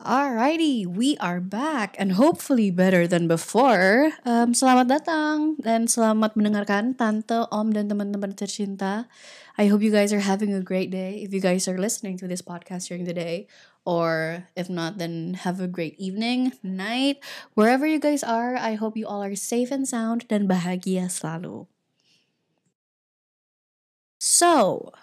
Alrighty, we are back and hopefully better than before. Um, selamat datang dan selamat mendengarkan Tante, Om, dan teman-teman tercinta. I hope you guys are having a great day. If you guys are listening to this podcast during the day, or if not, then have a great evening, night, wherever you guys are. I hope you all are safe and sound dan bahagia selalu. So,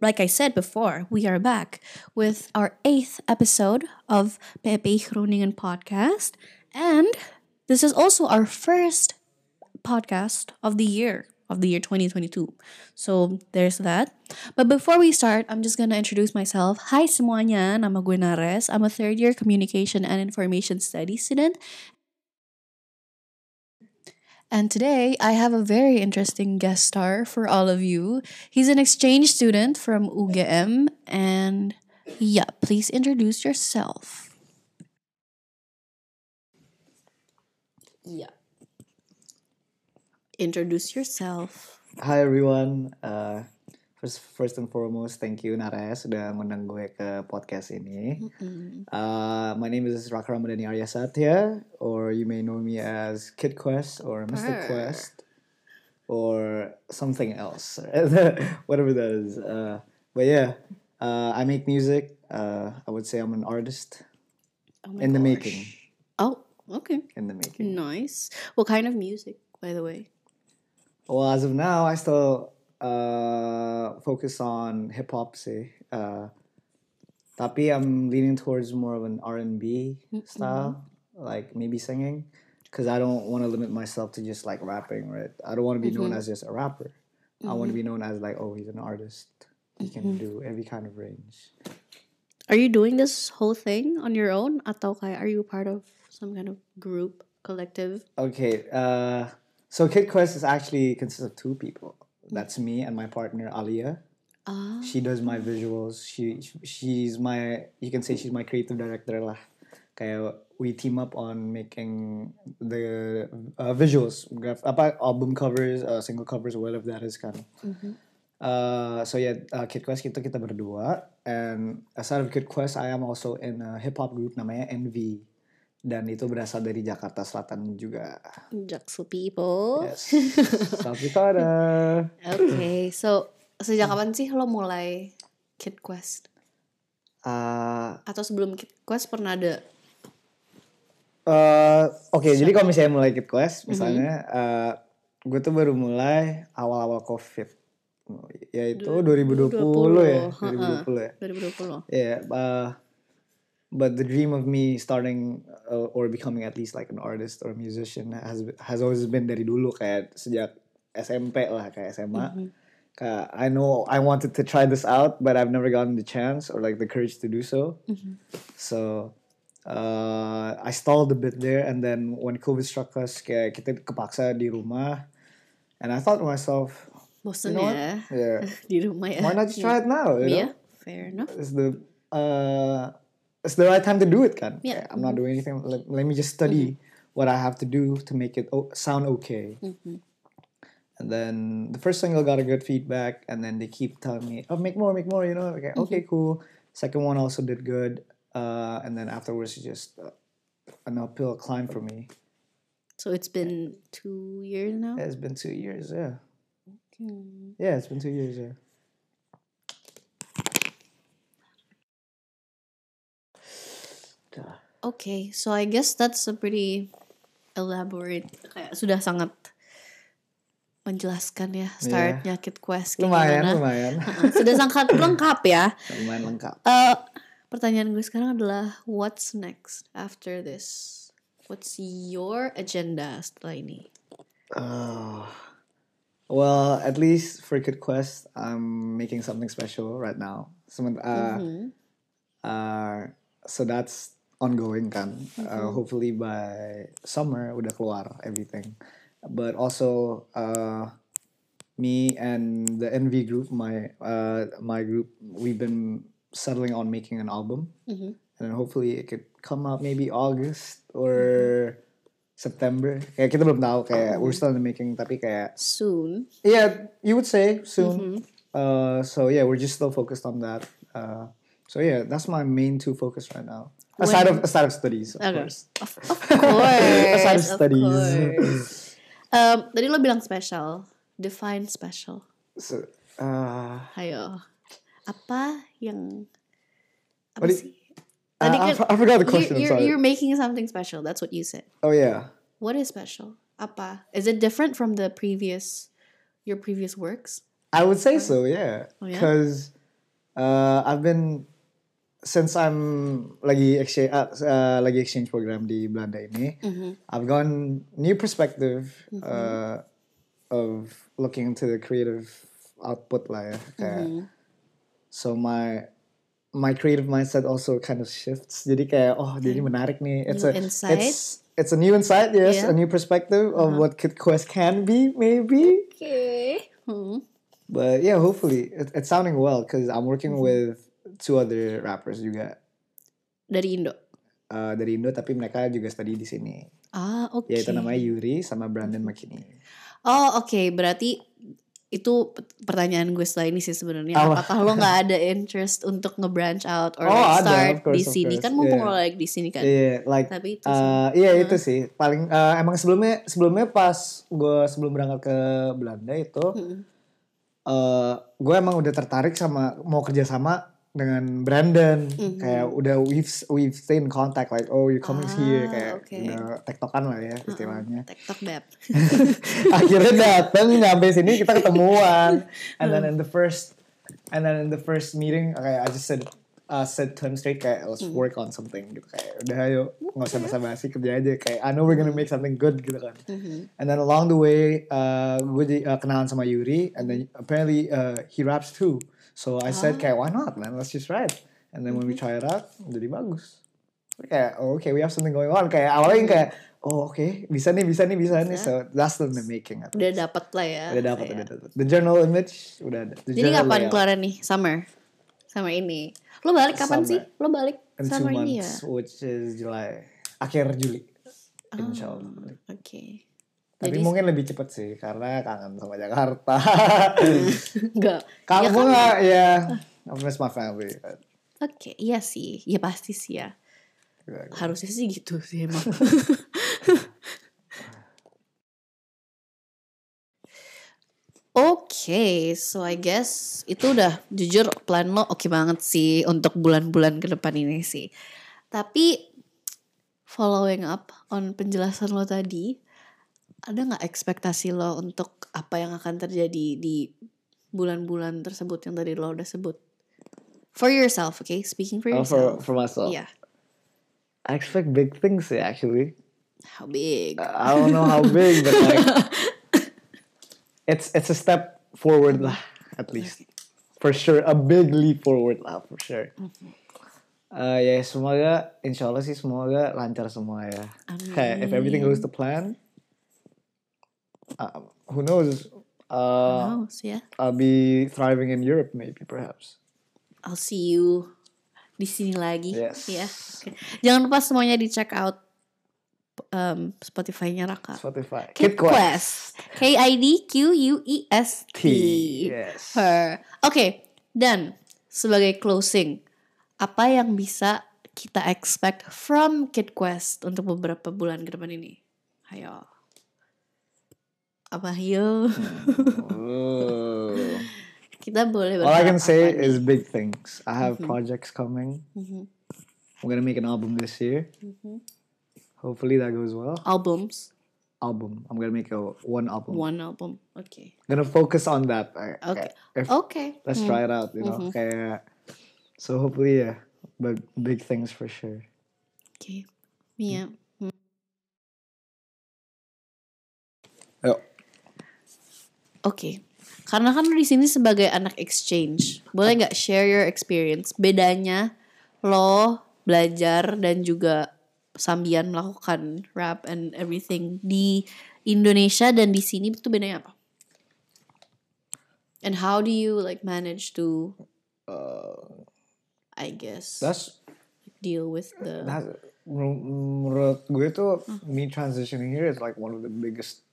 like I said before, we are back with our eighth episode of Pepe Groningen podcast. And this is also our first podcast of the year, of the year 2022. So there's that. But before we start, I'm just gonna introduce myself. Hi semuanya, nama gue Nares. I'm a third year communication and information studies student and today I have a very interesting guest star for all of you. He's an exchange student from UGM. And yeah, please introduce yourself. Yeah. Introduce yourself. Hi everyone. Uh, first, first and foremost, thank you Nares sudah ngundang gue ke podcast ini. Uh, my name is Raka Ramadhani Arya Satya, or you may know me as Kid Quest or Mr. Arr. Quest, or something else, whatever that is. Uh, but yeah, uh, I make music. Uh, I would say I'm an artist Oh in the gosh. making. Oh, okay. In the making. Nice. What kind of music, by the way? Well, as of now, I still uh, focus on hip hop. Say, uh, tapi I'm leaning towards more of an R and B style, like maybe singing, because I don't want to limit myself to just like rapping. Right? I don't want to be known as just a rapper. I want to be known as like, oh, he's an artist. He can do every kind of range. Are you doing this whole thing on your own? Atau are you part of some kind of group, collective? Okay, uh, so Kid Quest is actually consists of two people. That's me and my partner Alia. Ah. She does my visuals. She she's my you can say she's my creative director lah. Kayak we team up on making the uh, visuals, graph, apa album covers, uh, single covers, whatever that is kan. Uh, so yeah, uh, Kid Quest kita kita berdua, and aside of Kid Quest, I am also in a hip hop group namanya Envy, dan itu berasal dari Jakarta Selatan juga. Jaksu people. Yes, South Dakota. Okay, so sejak kapan sih lo mulai Kid Quest? Uh, Atau sebelum Kid Quest pernah ada? Eh, Oke, jadi kalau misalnya mulai Kid Quest, misalnya, eh, gue tuh baru mulai awal-awal COVID, yaitu 2020 ya, 2020 ya. 2020. Yeah, uh, but the dream of me starting uh, or becoming at least like an artist or a musician has has always been dari dulu kayak sejak SMP lah kayak SMA. Kayak I know I wanted to try this out, but I've never gotten the chance or like the courage to do so. So uh, I stalled a bit there, and then when COVID struck us, kayak kita kepaksa di rumah, and I thought to myself, you know ya what? Yeah, di rumah ya. why not just try it now? You know? Yeah, fair enough. it's the uh it's the right time to do it kan? Yeah. I'm not doing anything. Let, let me just study what I have to do to make it o- sound okay. And then the first single got a good feedback and then they keep telling me oh make more make more you know? Okay, okay cool. Second one also did good uh and then afterwards it's just uh, an uphill climb for me. So it's been two years now. it's been two years yeah. Hmm. yeah it's been two years yeah Okay, so I guess that's a pretty elaborate, kayak sudah sangat menjelaskan ya startnya Kid Quest kayak lumayan gimana. lumayan Sudah sangat lengkap ya. lumayan lengkap Eh, pertanyaan gue sekarang adalah what's next after this? What's your agenda setelah ini? Uh, well, at least for Kid Quest, I'm making something special right now. Some, uh, uh, so that's ongoing kan. Uh, hopefully by summer udah keluar everything. But also, uh, me and the Envy group, my uh, my group, we've been settling on making an album, and then hopefully it could come out maybe August or September. Kayak kita belum tahu. Kayak we're still in the making, tapi kayak Soon. yeah, you would say soon. Uh, so yeah, we're just still focused on that. Uh, So yeah, that's my main two focus right now. Aside of aside of studies, of Okay. course. Of, of course. Aside of of studies. course. Um, tadi lo bilang special. Define special. So uh, Ayo. Apa yang What apa sih? I, Tadi I, kan I forgot the question. you're, you're making something special. That's what you said. oh yeah. What is special? Apa? Is it different from the previous your previous works? I would say so, yeah. Oh, yeah? Because uh, I've been since I'm lagi exchange uh, uh, lagi exchange program di Belanda ini, Mm-hmm. I've gotten new perspective uh, of looking into the creative output lah ya. Kayak, Mm-hmm. So my my creative mindset also kind of shifts. Jadi kayak oh jadi menarik nih. It's New a insight. it's it's a new insight, yes, Yeah. Uh-huh. a new perspective of what Kid Quest can be, maybe. Okay. Hmm. But yeah, hopefully it, it's sounding well because I'm working Mm-hmm. with two other rappers juga Dari Indo. uh, dari Indo tapi mereka juga study di sini. Ah, oke. Yaitu namanya Yuri sama Brandon Mm-hmm. McKinney. Oh, oke. Berarti itu pertanyaan gue setelah ini sih sebenarnya. Apa? Apakah lo nggak ada interest untuk nge-branch out or Oh, like start course, di sini? Kan mumpung Yeah. lo like di sini kan. Iya, like Tapi itu sih. Uh-huh. uh, iya itu sih paling uh, emang sebelumnya sebelumnya pas gue sebelum berangkat ke Belanda itu Mm-mm. uh, gue emang udah tertarik sama mau kerja sama dengan Brandon. Mhm. kayak udah we've we've stay in contact like oh you coming Ah, here kayak oke. udah tektokan lah ya istilahnya. TikTok beb. akhirnya dateng nyampe sini kita ketemuan. And then in the first and then in the first meeting kayak I just said uh, said to him straight kayak let's work on something gitu. Kayak udah ayo nggak usah basa-basi kerja aja. Kayak I know we're gonna make something good gitu kan. And then along the way uh, gue di, uh, kenalan sama Yuri and then apparently uh, he raps too so I said kayak why not man let's just rap and then when we try it out jadi bagus kayak oh, okay we have something going on kayak awalnya kayak oh oke bisa nih bisa nih bisa nih so that's the making. Udah dapet lah ya. udah dapat udah dapat the journal image udah ada The Jadi kapan layout. keluarnya nih? Summer. Summer ini. Lo balik kapan Summer. sih? Lo balik in two summer ini ya? months which is July akhir Juli Oh. insya Allah Oke. Tapi Jadi mungkin lebih cepet sih karena kangen sama Jakarta enggak. kalau Ya kan? nggak ya I miss my family Oke, iya sih. Ya pasti sih ya. Harusnya sih gitu sih emang. Oke, so I guess itu udah jujur plan lo oke banget sih untuk bulan-bulan ke depan ini sih. Tapi following up on penjelasan lo tadi, ada nggak ekspektasi lo untuk apa yang akan terjadi di bulan-bulan tersebut yang tadi lo udah sebut? For yourself, okay? Speaking for oh, yourself. for for myself Yeah. I expect big things actually How big? I don't know how big but like it's it's a step forward lah at least for sure a big leap forward lah for sure Uh, ya semoga insya Allah sih semoga lancar semua ya kayak if everything goes to plan uh, who knows uh, Oh, so yeah. I'll be thriving in Europe maybe perhaps I'll see you di sini lagi. Yes. Ya. oke. Jangan lupa semuanya di check out um, Spotify-nya Raka. Spotify Kid Quest. K I D Q U E S T. Yes Her. Oke, dan sebagai closing, apa yang bisa kita expect from Kid Quest untuk beberapa bulan ke depan ini? Ayo. Apa ayo? Oh. kita boleh All I can say apa is big things. I have projects coming. Mhm. I'm gonna make an album this year. Hopefully that goes well. albums, Album. I'm gonna make a one album. one album. Oke. Gonna focus on that. I- if- Oke. let's try it out. You know. Kayak- so hopefully yeah, but big things for sure. Oke. Mia. Yo. Oke. Karena kan di sini sebagai anak exchange, boleh nggak share your experience? Bedanya lo belajar dan juga sambian melakukan rap and everything di Indonesia dan di sini itu bedanya apa? And how do you like manage to, I guess, That's deal with the menurut gue tuh me transitioning here is like one of the biggest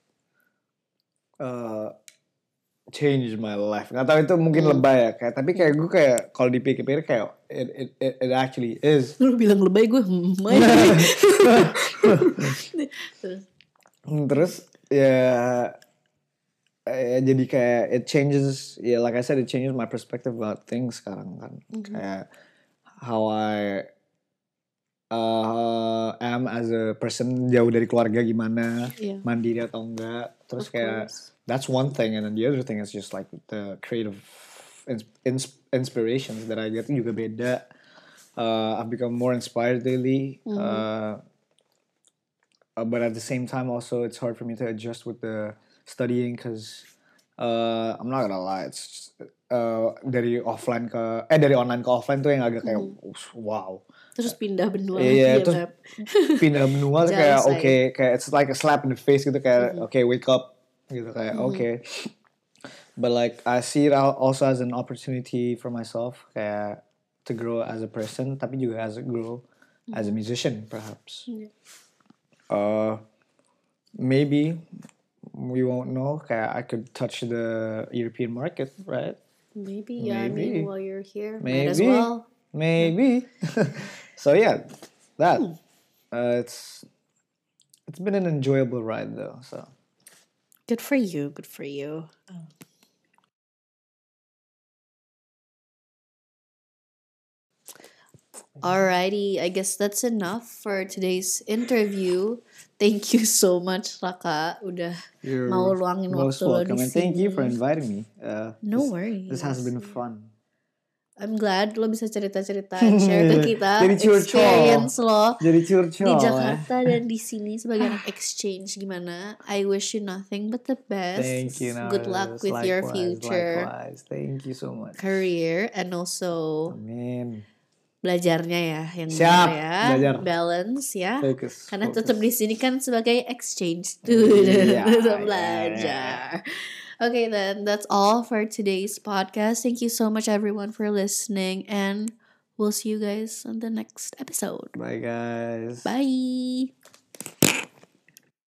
uh, changed my life. Nggak tahu itu mungkin Hmm. lebay ya, kayak tapi kayak gue kayak kalau dipikir-pikir kayak it, it, it, it actually is. Lu bilang lebay gue hmm, Terus, Hmm, Terus ya eh, jadi kayak it changes ya like I said it changes my perspective about things sekarang kan kayak how I uh, am as a person jauh dari keluarga gimana Iya. mandiri atau enggak terus Of kayak course. That's one thing and then the other thing is just like the creative ins- ins- inspirations that I get. You juga beda uh, I've become more inspired lately uh, uh, but at the same time also it's hard for me to adjust with the studying because uh, I'm not gonna lie it's just, uh, dari offline ke eh dari online ke offline tuh yang agak kayak wow. Terus pindah benua lagi iya, ya, terus pindah benua kayak oke kayak it's like a slap in the face gitu kayak oke wake up gitu kayak oke but like I see it also as an opportunity for myself kayak to grow as a person tapi juga as a grow as a musician perhaps Iya. uh maybe we won't know kayak I could touch the European market right maybe yeah I mean Maybe. while you're here might as Maybe. well Maybe. so yeah, that uh, it's it's been an enjoyable ride though. So good for you good for you Alrighty, I guess that's enough for today's interview. Thank you so much, Raka, udah you're mau luangin most waktu lo di and thank you for inviting me. Uh, No this, worries. This has been fun. I'm glad lo bisa cerita-cerita share ke kita Jadi experience lo Jadi curcol. di eh. Jakarta dan di sini sebagai anak exchange gimana. I wish you nothing but the best. Thank you. Good luck with your Likewise, future Likewise. Thank you so much. career and also Amin. belajarnya ya yang Siap, ya. belajar. Balance ya. Focus. Karena focus. tetap di sini kan sebagai exchange student Iya, tetap iya, belajar. Okay, then that's all for today's podcast. Thank you so much everyone for listening and we'll see you guys on the next episode. Bye guys. Bye.